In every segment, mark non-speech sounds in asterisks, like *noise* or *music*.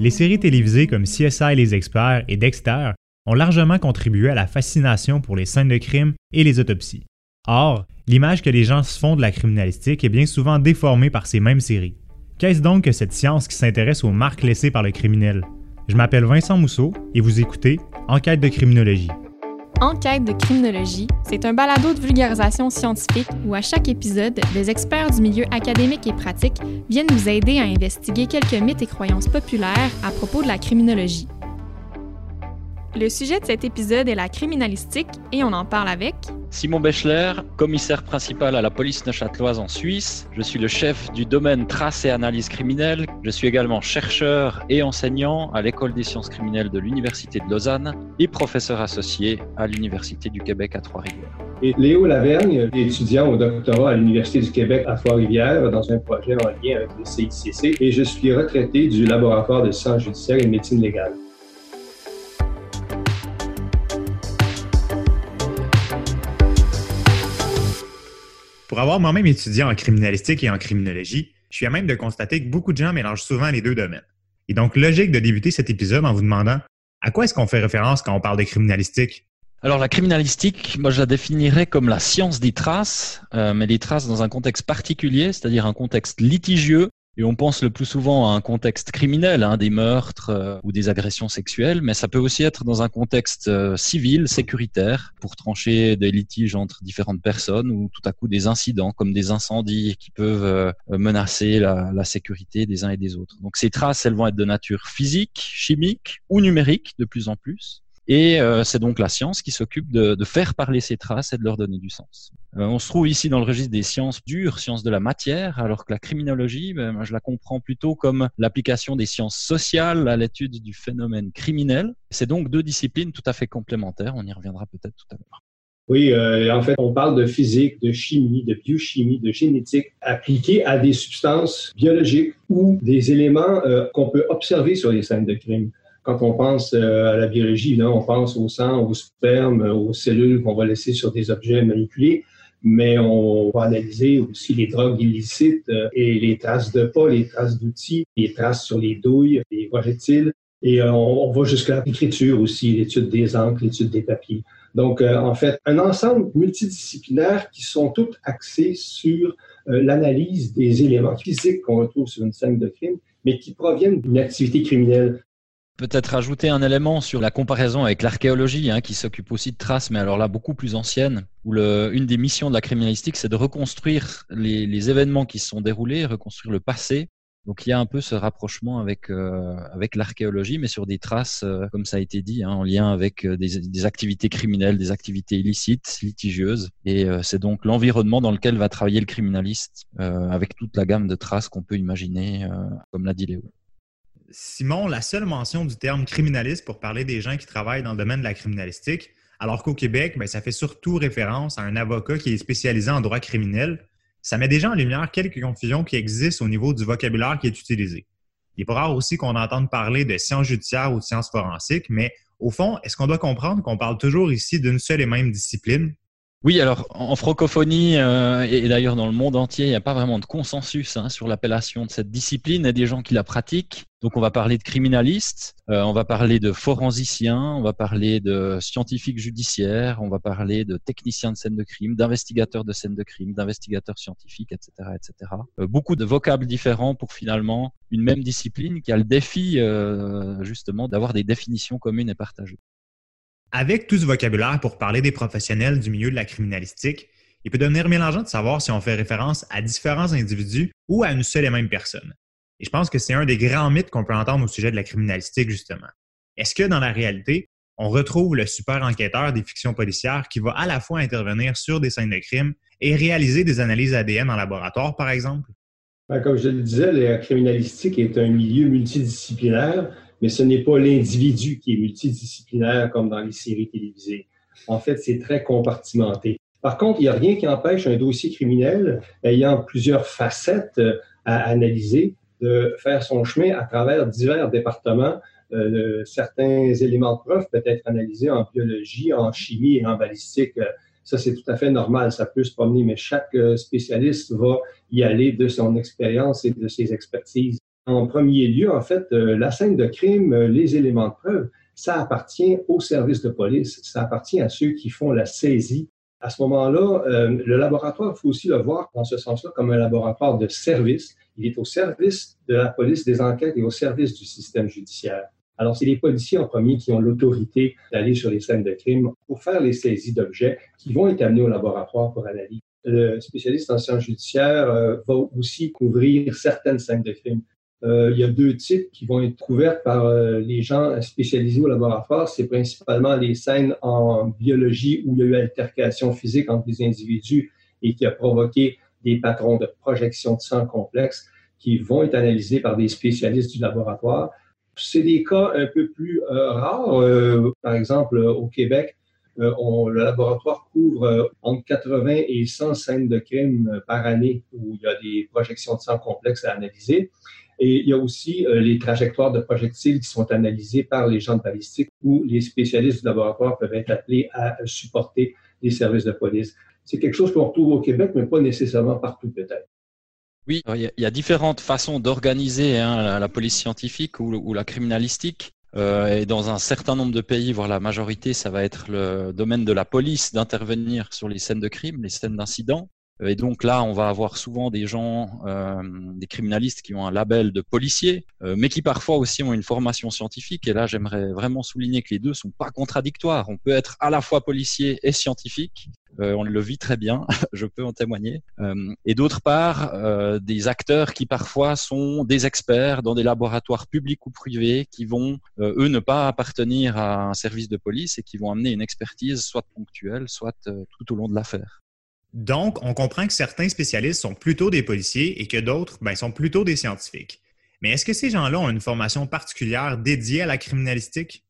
Les séries télévisées comme CSI Les Experts et Dexter ont largement contribué à la fascination pour les scènes de crime et les autopsies. Or, l'image que les gens se font de la criminalistique est bien souvent déformée par ces mêmes séries. Qu'est-ce donc que cette science qui s'intéresse aux marques laissées par le criminel? Je m'appelle Vincent Mousseau et vous écoutez Enquête de criminologie. Enquête de criminologie, c'est un balado de vulgarisation scientifique où à chaque épisode, des experts du milieu académique et pratique viennent nous aider à investiguer quelques mythes et croyances populaires à propos de la criminologie. Le sujet de cet épisode est la criminalistique et on en parle avec Simon Bechler, commissaire principal à la police neuchâteloise en Suisse. Je suis le chef du domaine trace et analyse criminelle. Je suis également chercheur et enseignant à l'école des sciences criminelles de l'Université de Lausanne et professeur associé à l'Université du Québec à Trois-Rivières. Et Léo Lavergne, étudiant au doctorat à l'Université du Québec à Trois-Rivières dans un projet en lien avec le CICC et je suis retraité du laboratoire de sciences judiciaires et de médecine légale. Pour avoir moi-même étudié en criminalistique et en criminologie, je suis à même de constater que beaucoup de gens mélangent souvent les deux domaines. Et donc logique de débuter cet épisode en vous demandant à quoi est-ce qu'on fait référence quand on parle de criminalistique? Alors la criminalistique, moi je la définirais comme la science des traces, euh, mais des traces dans un contexte particulier, c'est-à-dire un contexte litigieux et on pense le plus souvent à un contexte criminel, hein, des meurtres euh, ou des agressions sexuelles, mais ça peut aussi être dans un contexte euh, civil, sécuritaire, pour trancher des litiges entre différentes personnes ou tout à coup des incidents comme des incendies qui peuvent euh, menacer la, la, sécurité des uns et des autres. Donc ces traces, elles vont être de nature physique, chimique ou numérique de plus en plus. Et c'est donc la science qui s'occupe de, de, faire parler ces traces et de leur donner du sens. Euh, on se trouve ici dans le registre des sciences dures, sciences de la matière, alors que la criminologie, ben, je la comprends plutôt comme l'application des sciences sociales à l'étude du phénomène criminel. C'est donc deux disciplines tout à fait complémentaires. On y reviendra peut-être tout à l'heure. Oui, euh, en fait, on parle de physique, de chimie, de biochimie, de génétique appliquées à des substances biologiques ou des éléments euh, qu'on peut observer sur les scènes de crime. Quand on pense à la biologie, on pense au sang, au sperme, aux cellules qu'on va laisser sur des objets manipulés, mais on va analyser aussi les drogues illicites euh, et les traces de pas, les traces d'outils, les traces sur les douilles, les projectiles. Et euh, on, va jusqu'à l'écriture aussi, l'étude des encres, l'étude des papiers. Donc, en fait, un ensemble multidisciplinaire qui sont toutes axés sur l'analyse des éléments physiques qu'on retrouve sur une scène de crime, mais qui proviennent d'une activité criminelle. Peut-être ajouter un élément sur la comparaison avec l'archéologie, hein, qui s'occupe aussi de traces, mais alors là beaucoup plus anciennes, où le, une des missions de la criminalistique, c'est de reconstruire les, les, événements qui se sont déroulés, reconstruire le passé. Donc il y a un peu ce rapprochement avec euh, avec l'archéologie, mais sur des traces, euh, comme ça a été dit, hein, en lien avec euh, des, des, activités criminelles, des activités illicites, litigieuses. Et c'est donc l'environnement dans lequel va travailler le criminaliste, avec toute la gamme de traces qu'on peut imaginer, comme l'a dit Léo. Simon, la seule mention du terme criminaliste pour parler des gens qui travaillent dans le domaine de la criminalistique, alors qu'au Québec, ben, ça fait surtout référence à un avocat qui est spécialisé en droit criminel. Ça met déjà en lumière quelques confusions qui existent au niveau du vocabulaire qui est utilisé. Il est rare aussi qu'on entende parler de sciences judiciaires ou de sciences forensiques, mais au fond, est-ce qu'on doit comprendre qu'on parle toujours ici d'une seule et même discipline? Oui, alors en francophonie euh, et d'ailleurs dans le monde entier, il n'y a pas vraiment de consensus hein, sur l'appellation de cette discipline. Il y a des gens qui la pratiquent. Donc on va parler de criminalistes, euh, on va parler de forensiciens, on va parler de scientifiques judiciaires, on va parler de techniciens de scène de crime, d'investigateurs de scène de crime, d'investigateurs scientifiques, etc., etc. Euh, beaucoup de vocables différents pour finalement une même discipline qui a le défi euh, justement d'avoir des définitions communes et partagées. Avec tout ce vocabulaire pour parler des professionnels du milieu de la criminalistique, il peut devenir mélangeant de savoir si on fait référence à différents individus ou à une seule et même personne. Et je pense que c'est un des grands mythes qu'on peut entendre au sujet de la criminalistique, justement. Est-ce que dans la réalité, on retrouve le super enquêteur des fictions policières qui va à la fois intervenir sur des scènes de crime et réaliser des analyses ADN en laboratoire, par exemple? Ben, comme je le disais, la criminalistique est un milieu multidisciplinaire mais ce n'est pas l'individu qui est multidisciplinaire comme dans les séries télévisées. En fait, c'est très compartimenté. Par contre, il n'y a rien qui empêche un dossier criminel ayant plusieurs facettes euh, à analyser de faire son chemin à travers divers départements. Euh, certains éléments de preuve peuvent être analysés en biologie, en chimie et en balistique. Ça, c'est tout à fait normal. Ça peut se promener, mais chaque euh, spécialiste va y aller de son expérience et de ses expertises. En premier lieu, en fait, euh, la scène de crime, euh, les éléments de preuve, ça appartient au service de police, ça appartient à ceux qui font la saisie. À ce moment-là, euh, le laboratoire, il faut aussi le voir dans ce sens-là comme un laboratoire de service. Il est au service de la police des enquêtes et au service du système judiciaire. Alors, c'est les policiers en premier qui ont l'autorité d'aller sur les scènes de crime pour faire les saisies d'objets qui vont être amenés au laboratoire pour analyse. Le spécialiste en sciences judiciaires euh, va aussi couvrir certaines scènes de crime. Euh, il y a deux types qui vont être couverts par euh, les gens spécialisés au laboratoire. C'est principalement les scènes en biologie où il y a eu altercation physique entre les individus et qui a provoqué des patrons de projection de sang complexes qui vont être analysés par des spécialistes du laboratoire. C'est des cas un peu plus euh, rares. Euh, par exemple, au Québec, euh, le laboratoire couvre entre 80 et 100 scènes de crime par année où il y a des projections de sang complexes à analyser. Et il y a aussi les trajectoires de projectiles qui sont analysées par les gens de balistique où les spécialistes du laboratoire peuvent être appelés à supporter les services de police. C'est quelque chose qu'on retrouve au Québec, mais pas nécessairement partout peut-être. Oui, il y, a différentes façons d'organiser hein, la, police scientifique ou, la criminalistique. Euh, et dans un certain nombre de pays, voire la majorité, ça va être le domaine de la police d'intervenir sur les scènes de crime, les scènes d'incident. Euh, et donc là, on va avoir souvent des gens, euh, des criminalistes qui ont un label de policier, euh, mais qui parfois aussi ont une formation scientifique. Et là, j'aimerais vraiment souligner que les deux sont pas contradictoires. On peut être à la fois policier et scientifique. Euh, on le vit très bien, *laughs* je peux en témoigner. Euh, et d'autre part, euh, des acteurs qui parfois sont des experts dans des laboratoires publics ou privés qui vont, eux, ne pas appartenir à un service de police et qui vont amener une expertise soit ponctuelle, soit tout au long de l'affaire. Donc, on comprend que certains spécialistes sont plutôt des policiers et que d'autres ben, sont plutôt des scientifiques. Mais est-ce que ces gens-là ont une formation particulière dédiée à la criminalistique?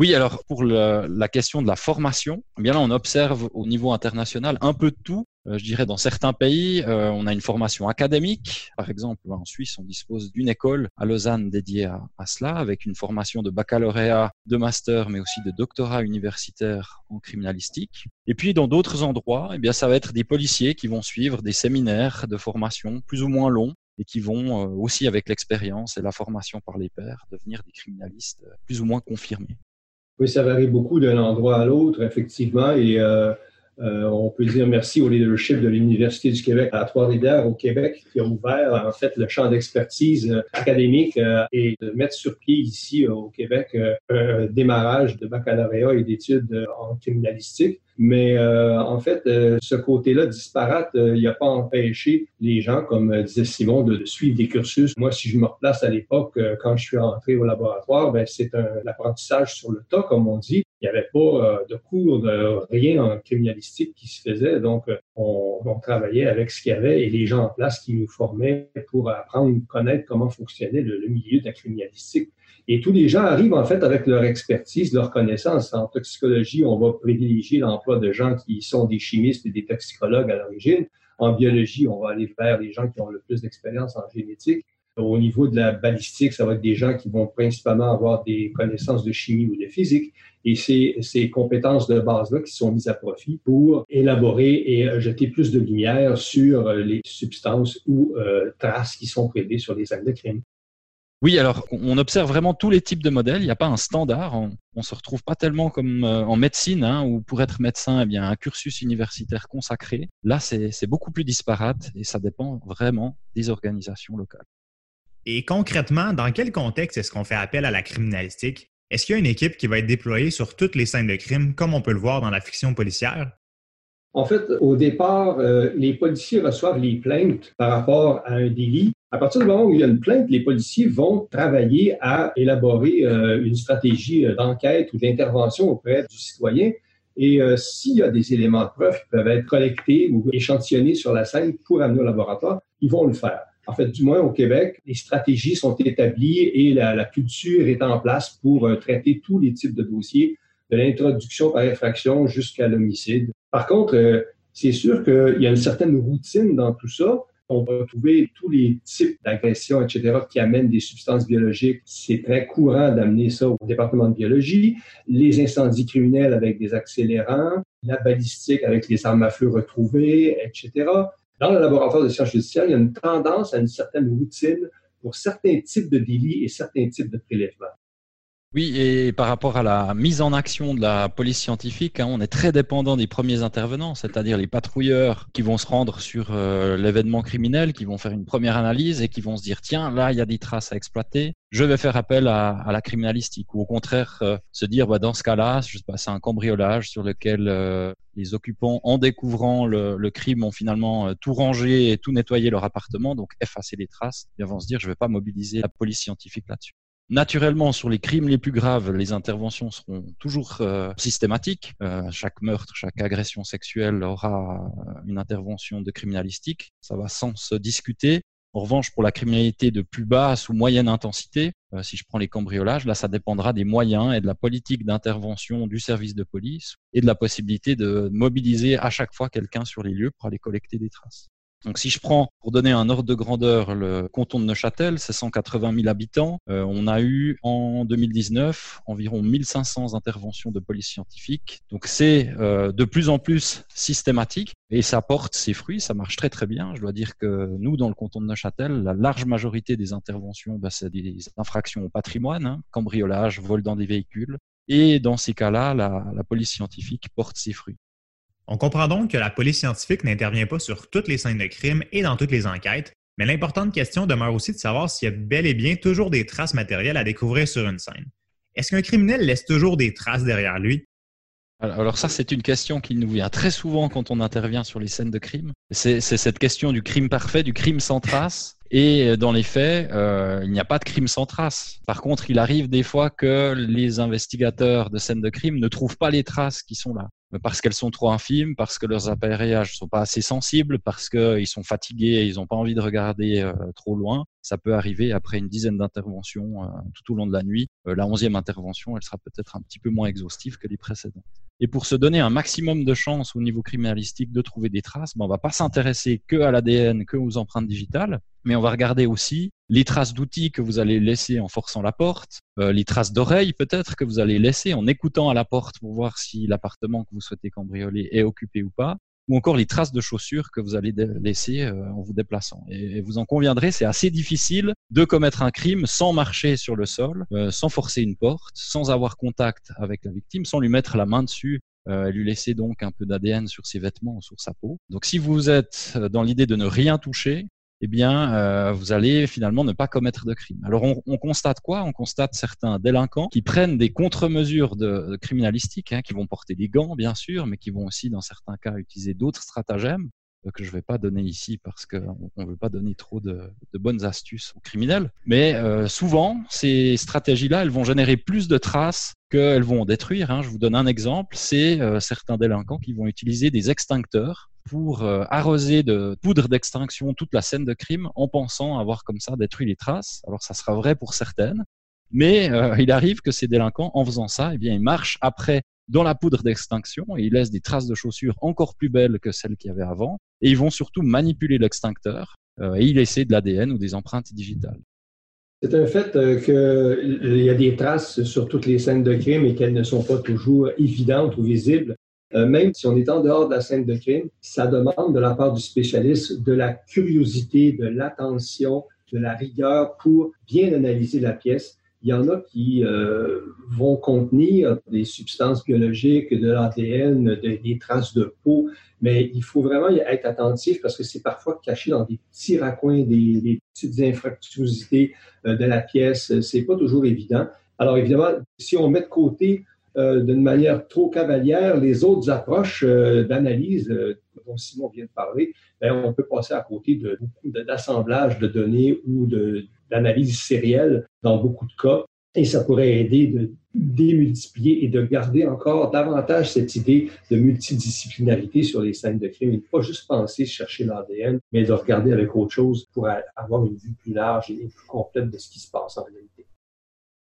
Oui, alors pour la question de la formation, eh bien là on observe au niveau international un peu de tout. Euh, je dirais dans certains pays, euh, on a une formation académique. Par exemple, en Suisse, on dispose d'une école à Lausanne dédiée à, à, cela, avec une formation de baccalauréat, de master, mais aussi de doctorat universitaire en criminalistique. Et puis dans d'autres endroits, eh bien ça va être des policiers qui vont suivre des séminaires de formation plus ou moins longs et qui vont euh, aussi avec l'expérience et la formation par les pairs devenir des criminalistes plus ou moins confirmés. Oui, ça varie beaucoup d'un endroit à l'autre, effectivement. Et euh, euh, on peut dire merci au leadership de l'Université du Québec à Trois-Rivières au Québec qui a ouvert en fait le champ d'expertise euh, académique et de mettre sur pied ici au Québec un démarrage de baccalauréat et d'études en criminalistique. Mais euh, en fait, euh, ce côté-là disparate, euh, il n'a pas empêché les gens, comme disait Simon, de, suivre des cursus. Moi, si je me replace à l'époque, quand je suis rentré au laboratoire, ben, c'est un apprentissage sur le tas, comme on dit. Il n'y avait pas de cours, de rien en criminalistique qui se faisait. Donc, on, on travaillait avec ce qu'il y avait et les gens en place qui nous formaient pour apprendre, connaître comment fonctionnait le, le milieu de la criminalistique. Et tous les gens arrivent en fait avec leur expertise, leur connaissance. En toxicologie, on va privilégier l'emploi de gens qui sont des chimistes et des toxicologues à l'origine. En biologie, on va aller vers les gens qui ont le plus d'expérience en génétique. Au niveau de la balistique, ça va être des gens qui vont principalement avoir des connaissances de chimie ou de physique. Et c'est ces compétences de base-là qui sont mises à profit pour élaborer et jeter plus de lumière sur les substances ou euh, traces qui sont prélevées sur les scènes de crime. Oui, alors on observe vraiment tous les types de modèles. Il n'y a pas un standard. On, ne se retrouve pas tellement comme euh, en médecine, hein, où pour être médecin, eh bien un cursus universitaire consacré. Là, c'est beaucoup plus disparate et ça dépend vraiment des organisations locales. Et concrètement, dans quel contexte est-ce qu'on fait appel à la criminalistique? Est-ce qu'il y a une équipe qui va être déployée sur toutes les scènes de crime, comme on peut le voir dans la fiction policière? En fait, au départ, euh, les policiers reçoivent les plaintes par rapport à un délit à partir du moment où il y a une plainte, les policiers vont travailler à élaborer euh, une stratégie euh, d'enquête ou d'intervention auprès du citoyen. Et s'il y a des éléments de preuve qui peuvent être collectés ou échantillonnés sur la scène pour amener au laboratoire, ils vont le faire. En fait, du moins au Québec, les stratégies sont établies et la, culture est en place pour traiter tous les types de dossiers, de l'introduction par effraction jusqu'à l'homicide. Par contre, c'est sûr qu'il y a une certaine routine dans tout ça on va trouver tous les types d'agressions, etc., qui amènent des substances biologiques. C'est très courant d'amener ça au département de biologie. Les incendies criminels avec des accélérants, la balistique avec les armes à feu retrouvées, etc. Dans le laboratoire de sciences judiciaires, il y a une tendance à une certaine routine pour certains types de délits et certains types de prélèvements. Oui, et par rapport à la mise en action de la police scientifique, hein, on est très dépendant des premiers intervenants, c'est-à-dire les patrouilleurs qui vont se rendre sur euh, l'événement criminel, qui vont faire une première analyse et qui vont se dire tiens, là, il y a des traces à exploiter, je vais faire appel à, la criminalistique. Ou au contraire, euh, se dire bah, dans ce cas-là, je c'est un cambriolage sur lequel euh, les occupants, en découvrant le, crime, ont finalement tout rangé et tout nettoyé leur appartement, donc effacer les traces, et vont se dire je ne vais pas mobiliser la police scientifique là-dessus. Naturellement, sur les crimes les plus graves, les interventions seront toujours euh, systématiques. Euh, chaque meurtre, chaque agression sexuelle aura une intervention de criminalistique. Ça va sans se discuter. En revanche, pour la criminalité de plus basse ou moyenne intensité, euh, si je prends les cambriolages, là, ça dépendra des moyens et de la politique d'intervention du service de police et de la possibilité de mobiliser à chaque fois quelqu'un sur les lieux pour aller collecter des traces. Donc si je prends, pour donner un ordre de grandeur, le canton de Neuchâtel, c'est 180 000 habitants. Euh, on a eu en 2019 environ 1500 interventions de police scientifique. Donc c'est euh, de plus en plus systématique et ça porte ses fruits, ça marche très très bien. Je dois dire que nous, dans le canton de Neuchâtel, la large majorité des interventions, bah, c'est des infractions au patrimoine, hein, cambriolage, vol dans des véhicules. Et dans ces cas-là, la police scientifique porte ses fruits. On comprend donc que la police scientifique n'intervient pas sur toutes les scènes de crime et dans toutes les enquêtes, mais l'importante question demeure aussi de savoir s'il y a bel et bien toujours des traces matérielles à découvrir sur une scène. Est-ce qu'un criminel laisse toujours des traces derrière lui? Alors ça, c'est une question qui nous vient très souvent quand on intervient sur les scènes de crime. C'est cette question du crime parfait, du crime sans trace. Et dans les faits, euh, il n'y a pas de crime sans trace. Par contre, il arrive des fois que les investigateurs de scènes de crime ne trouvent pas les traces qui sont là parce qu'elles sont trop infimes, parce que leurs appareillages sont pas assez sensibles, parce qu'ils sont fatigués et ils n'ont pas envie de regarder euh, trop loin. Ça peut arriver après une dizaine d'interventions euh, tout au long de la nuit. Euh, la onzième intervention, elle sera peut-être un petit peu moins exhaustive que les précédentes. Et pour se donner un maximum de chance au niveau criminalistique de trouver des traces, ben on va pas s'intéresser que à l'ADN, que aux empreintes digitales, mais on va regarder aussi les traces d'outils que vous allez laisser en forçant la porte, euh, les traces d'oreilles peut-être que vous allez laisser en écoutant à la porte pour voir si l'appartement que vous souhaitez cambrioler est occupé ou pas ou encore les traces de chaussures que vous allez laisser euh, en vous déplaçant. Et vous en conviendrez, c'est assez difficile de commettre un crime sans marcher sur le sol, euh, sans forcer une porte, sans avoir contact avec la victime, sans lui mettre la main dessus euh, lui laisser donc un peu d'ADN sur ses vêtements ou sur sa peau. Donc si vous êtes dans l'idée de ne rien toucher, eh bien, euh, vous allez finalement ne pas commettre de crime. Alors, on, constate quoi? On constate certains délinquants qui prennent des contre-mesures de, criminalistique, hein, qui vont porter des gants, bien sûr, mais qui vont aussi, dans certains cas, utiliser d'autres stratagèmes euh, que je ne vais pas donner ici parce qu'on ne veut pas donner trop de, bonnes astuces aux criminels. Mais euh, souvent, ces stratégies-là, elles vont générer plus de traces qu'elles vont détruire. Hein. Je vous donne un exemple, c'est certains délinquants qui vont utiliser des extincteurs pour euh, arroser de poudre d'extinction toute la scène de crime en pensant avoir comme ça détruit les traces. Alors ça sera vrai pour certaines, mais euh, il arrive que ces délinquants, en faisant ça, eh bien, ils marchent après dans la poudre d'extinction et ils laissent des traces de chaussures encore plus belles que celles qu'il y avait avant. Et ils vont surtout manipuler l'extincteur euh, et y laisser de l'ADN ou des empreintes digitales. C'est un fait qu'il y a des traces sur toutes les scènes de crime et qu'elles ne sont pas toujours évidentes ou visibles. Euh, même si on est en dehors de la scène de crime, ça demande de la part du spécialiste de la curiosité, de l'attention, de la rigueur pour bien analyser la pièce. Il y en a qui euh, vont contenir des substances biologiques, de l'ADN, des traces de peau, mais il faut vraiment être attentif parce que c'est parfois caché dans des petits raccoins, des, petites infractuosités euh, de la pièce. C'est pas toujours évident. Alors évidemment, si on met de côté euh, d'une manière trop cavalière les autres approches euh, d'analyse euh, dont Simon vient de parler, ben, on peut passer à côté de beaucoup de données ou d'analyse sérielle dans beaucoup de cas. Et ça pourrait aider de démultiplier et de garder encore davantage cette idée de multidisciplinarité sur les scènes de crime. Ne faut pas juste penser chercher l'ADN, mais de regarder avec autre chose pour avoir une vue plus large et plus complète de ce qui se passe en réalité.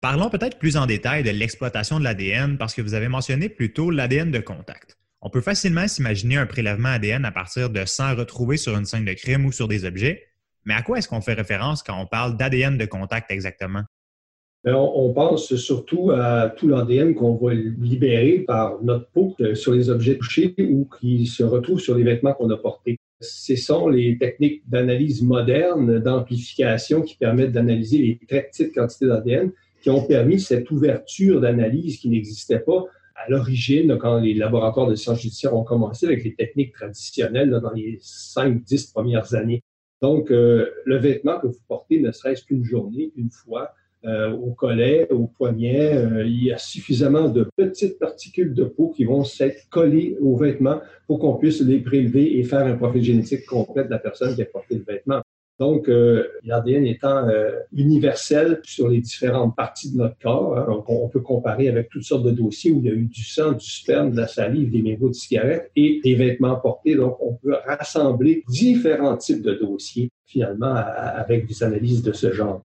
Parlons peut-être plus en détail de l'exploitation de l'ADN parce que vous avez mentionné plutôt l'ADN de contact. On peut facilement s'imaginer un prélèvement ADN à partir de sang retrouvé sur une scène de crime ou sur des objets, mais à quoi est-ce qu'on fait référence quand on parle d'ADN de contact exactement? Ben, on pense surtout à tout l'ADN qu'on va libérer par notre peau sur les objets touchés ou qui se retrouvent sur les vêtements qu'on a portés. Ce sont les techniques d'analyse moderne, d'amplification qui permettent d'analyser les très petites quantités d'ADN qui ont permis cette ouverture d'analyse qui n'existait pas à l'origine, quand les laboratoires de sciences judiciaires ont commencé avec les techniques traditionnelles dans les 5-10 premières années. Donc, euh, le vêtement que vous portez, ne serait-ce qu'une journée, une fois, euh, au collet, au poignet, euh, il y a suffisamment de petites particules de peau qui vont s'être collées aux vêtements pour qu'on puisse les prélever et faire un profil génétique complet de la personne qui a porté le vêtement. Donc, euh, l'ADN étant euh, universel sur les différentes parties de notre corps, hein, on, peut comparer avec toutes sortes de dossiers où il y a eu du sang, du sperme, de la salive, des mégots de cigarettes et des vêtements portés. Donc, on peut rassembler différents types de dossiers finalement avec des analyses de ce genre.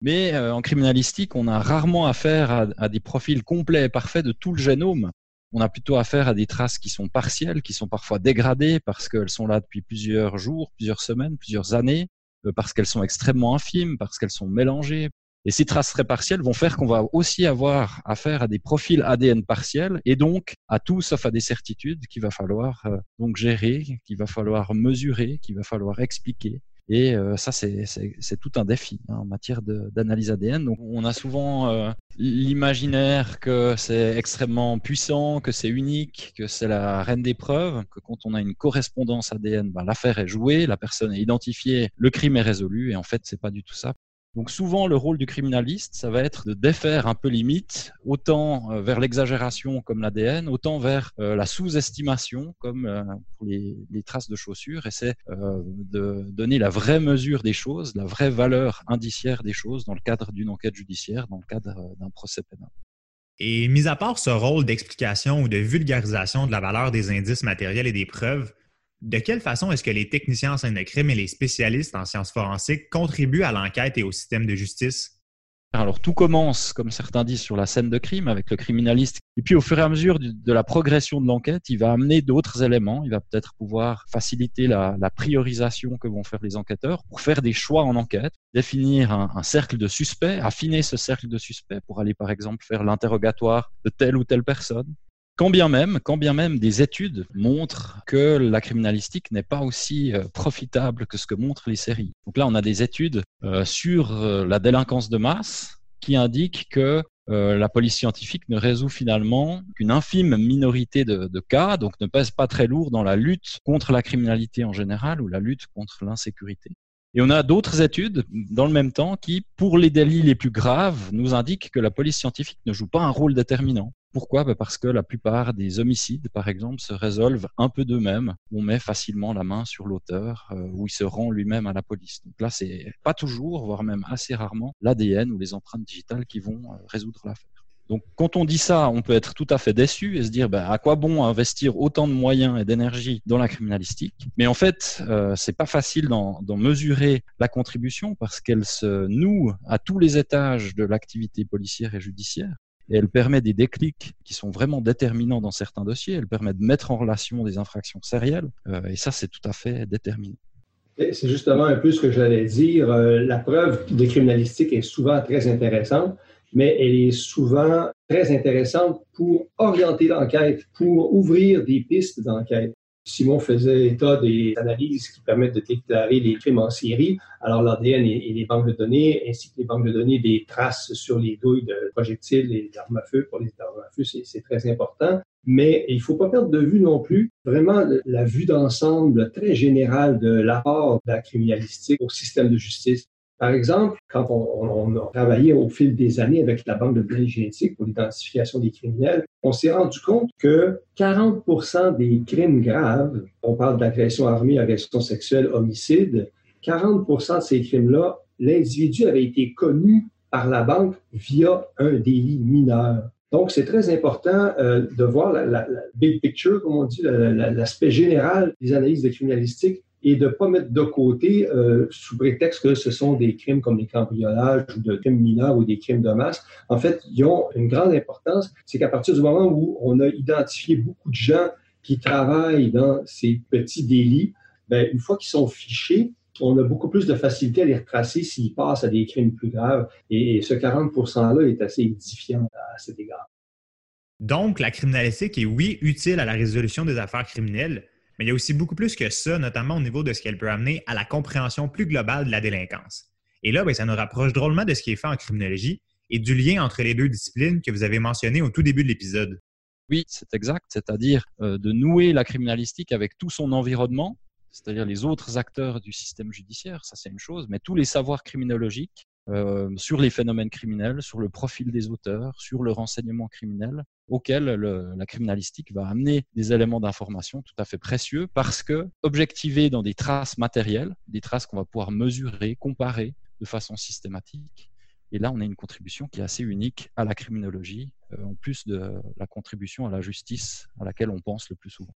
Mais euh, en criminalistique, on a rarement affaire à, des profils complets et parfaits de tout le génome on a plutôt affaire à des traces qui sont partielles, qui sont parfois dégradées parce qu'elles sont là depuis plusieurs jours, plusieurs semaines, plusieurs années, parce qu'elles sont extrêmement infimes, parce qu'elles sont mélangées. Et ces traces très partielles vont faire qu'on va aussi avoir affaire à des profils ADN partiels et donc à tout sauf à des certitudes qu'il va falloir euh, donc gérer, qu'il va falloir mesurer, qu'il va falloir expliquer. Et euh, ça, c'est tout un défi hein, en matière d'analyse ADN. Donc, on a souvent euh, l'imaginaire que c'est extrêmement puissant, que c'est unique, que c'est la reine des preuves, que quand on a une correspondance ADN, ben, l'affaire est jouée, la personne est identifiée, le crime est résolu. Et en fait, c'est pas du tout ça. Donc souvent, le rôle du criminaliste, ça va être de défaire un peu les mythes, autant euh, vers l'exagération comme l'ADN, autant vers euh, la sous-estimation comme euh, pour les, traces de chaussures. Et c'est de donner la vraie mesure des choses, la vraie valeur indiciaire des choses dans le cadre d'une enquête judiciaire, dans le cadre d'un procès pénal. Et mis à part ce rôle d'explication ou de vulgarisation de la valeur des indices matériels et des preuves, de quelle façon est-ce que les techniciens en scène de crime et les spécialistes en sciences forensiques contribuent à l'enquête et au système de justice? Alors tout commence, comme certains disent, sur la scène de crime avec le criminaliste. Et puis au fur et à mesure de la progression de l'enquête, il va amener d'autres éléments. Il va peut-être pouvoir faciliter la, priorisation que vont faire les enquêteurs pour faire des choix en enquête, définir un, un cercle de suspects, affiner ce cercle de suspects pour aller par exemple faire l'interrogatoire de telle ou telle personne, quand bien même, des études montrent que la criminalistique n'est pas aussi euh, profitable que ce que montrent les séries. Donc là, on a des études euh, sur euh, la délinquance de masse qui indiquent que la police scientifique ne résout finalement qu'une infime minorité de, cas, donc ne pèse pas très lourd dans la lutte contre la criminalité en général ou la lutte contre l'insécurité. Et on a d'autres études dans le même temps qui, pour les délits les plus graves, nous indiquent que la police scientifique ne joue pas un rôle déterminant. Pourquoi? Bah, Parce que la plupart des homicides, par exemple, se résolvent un peu d'eux-mêmes. On met facilement la main sur l'auteur euh, ou il se rend lui-même à la police. Donc là, c'est pas toujours, voire même assez rarement, l'ADN ou les empreintes digitales qui vont euh, résoudre l'affaire. Donc, quand on dit ça, on peut être tout à fait déçu et se dire bah, à quoi bon investir autant de moyens et d'énergie dans la criminalistique? Mais en fait, euh, c'est pas facile d'en mesurer la contribution parce qu'elle se noue à tous les étages de l'activité policière et judiciaire et elle permet des déclics qui sont vraiment déterminants dans certains dossiers. Elle permet de mettre en relation des infractions sérielles euh, et ça, c'est tout à fait déterminant. C'est justement un peu ce que j'allais dire. Euh, la preuve de criminalistique est souvent très intéressante, mais elle est souvent très intéressante pour orienter l'enquête, pour ouvrir des pistes d'enquête. Simon faisait état des analyses qui permettent de déclarer les crimes en série. Alors, l'ADN et, les banques de données, ainsi que les banques de données des traces sur les douilles de projectiles et d'armes à feu. Pour les armes à feu, c'est très important. Mais il ne faut pas perdre de vue non plus vraiment la vue d'ensemble très générale de l'apport de la criminalistique au système de justice. Par exemple, quand on, a travaillé au fil des années avec la Banque de données génétiques pour l'identification des criminels, on s'est rendu compte que 40% des crimes graves, on parle d'agression armée, agression sexuelle, homicide, 40% de ces crimes-là, l'individu avait été connu par la banque via un délit mineur. Donc, c'est très important euh, de voir la, la, big picture, comme on dit, l'aspect général des analyses de criminalistique et de ne pas mettre de côté, euh, sous prétexte que ce sont des crimes comme des cambriolages ou des crimes mineurs ou des crimes de masse. En fait, ils ont une grande importance. C'est qu'à partir du moment où on a identifié beaucoup de gens qui travaillent dans ces petits délits, ben, une fois qu'ils sont fichés, on a beaucoup plus de facilité à les retracer s'ils passent à des crimes plus graves. Et, ce 40 %-là est assez édifiant à cet égard. Donc, la criminalistique est, oui, utile à la résolution des affaires criminelles, Mais il y a aussi beaucoup plus que ça, notamment au niveau de ce qu'elle peut amener à la compréhension plus globale de la délinquance. Et là, ben, ça nous rapproche drôlement de ce qui est fait en criminologie et du lien entre les deux disciplines que vous avez mentionné au tout début de l'épisode. Oui, c'est exact, c'est-à-dire euh, de nouer la criminalistique avec tout son environnement, c'est-à-dire les autres acteurs du système judiciaire, ça c'est une chose, mais tous les savoirs criminologiques euh, sur les phénomènes criminels, sur le profil des auteurs, sur le renseignement criminel, auquel la criminalistique va amener des éléments d'information tout à fait précieux parce que objectivés dans des traces matérielles, des traces qu'on va pouvoir mesurer, comparer de façon systématique. Et là, on a une contribution qui est assez unique à la criminologie, euh, en plus de la contribution à la justice à laquelle on pense le plus souvent.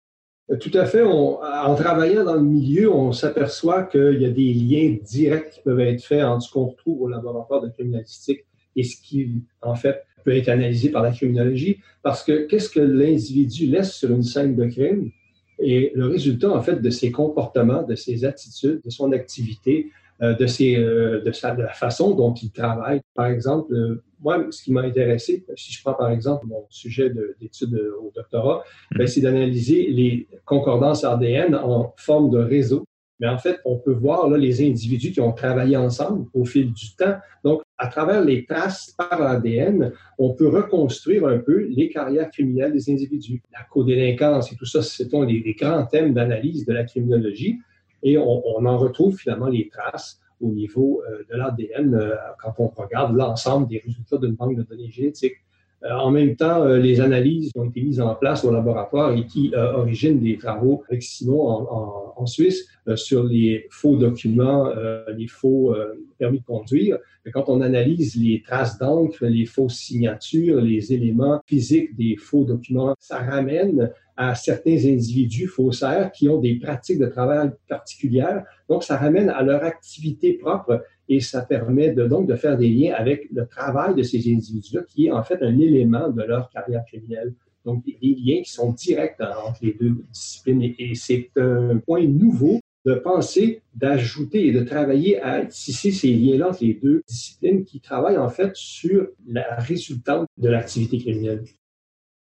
Tout à fait. en travaillant dans le milieu, on s'aperçoit qu'il y a des liens directs qui peuvent être faits entre ce qu'on retrouve au laboratoire de criminalistique et ce qui, en fait, peut être analysé par la criminologie. Parce que qu'est-ce que l'individu laisse sur une scène de crime? Et le résultat, en fait, de ses comportements, de ses attitudes, de son activité, euh, de, ses, euh, de, sa, de la façon dont il travaille. Par exemple, euh, moi, ce qui m'a intéressé, si je prends par exemple mon sujet d'étude au doctorat, ben, mm. c'est d'analyser les concordances ADN en forme de réseau. Mais en fait, on peut voir là, les individus qui ont travaillé ensemble au fil du temps. Donc, à travers les traces par ADN, on peut reconstruire un peu les carrières criminelles des individus. La codélinquance et tout ça, c'est un des, grands thèmes d'analyse de la criminologie. Et on, on en retrouve finalement les traces au niveau euh, de l'ADN euh, quand on regarde l'ensemble des résultats d'une banque de données génétiques. Euh, en même temps, les analyses ont été mises en place au laboratoire et qui originent des travaux avec Simon en, en, Suisse sur les faux documents, les faux permis de conduire. Et quand on analyse les traces d'encre, les fausses signatures, les éléments physiques des faux documents, ça ramène à certains individus faussaires qui ont des pratiques de travail particulières. Donc, ça ramène à leur activité propre et ça permet de, donc de faire des liens avec le travail de ces individus-là, qui est en fait un élément de leur carrière criminelle. Donc, des, liens qui sont directs entre les deux disciplines. Et, c'est un point nouveau de penser, d'ajouter et de travailler à tisser ces liens-là entre les deux disciplines qui travaillent en fait sur la résultante de l'activité criminelle.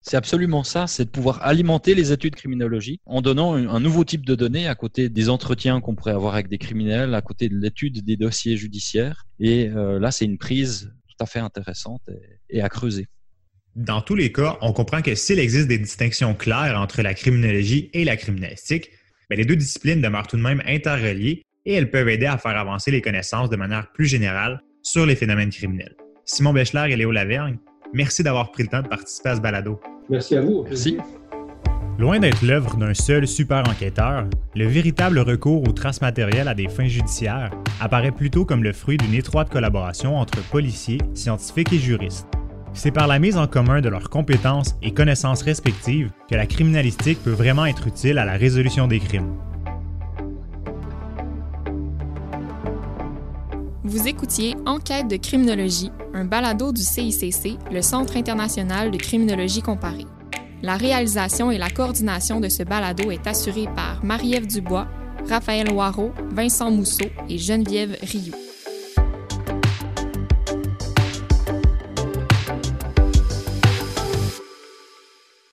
C'est absolument ça, c'est de pouvoir alimenter les études criminologiques en donnant un nouveau type de données à côté des entretiens qu'on pourrait avoir avec des criminels, à côté de l'étude des dossiers judiciaires. Et euh, là, c'est une prise tout à fait intéressante et, à creuser. Dans tous les cas, on comprend que s'il existe des distinctions claires entre la criminologie et la criminalistique, les deux disciplines demeurent tout de même interreliées et elles peuvent aider à faire avancer les connaissances de manière plus générale sur les phénomènes criminels. Simon Bechler et Léo Lavergne, Merci d'avoir pris le temps de participer à ce balado. Merci à vous. Merci. Loin d'être l'œuvre d'un seul super enquêteur, le véritable recours aux traces matérielles à des fins judiciaires apparaît plutôt comme le fruit d'une étroite collaboration entre policiers, scientifiques et juristes. C'est par la mise en commun de leurs compétences et connaissances respectives que la criminalistique peut vraiment être utile à la résolution des crimes. Vous écoutiez Enquête de criminologie, un balado du CICC, le Centre international de criminologie comparée. La réalisation et la coordination de ce balado est assurée par Marie-Ève Dubois, Raphaël Waro, Vincent Mousseau et Geneviève Rioux.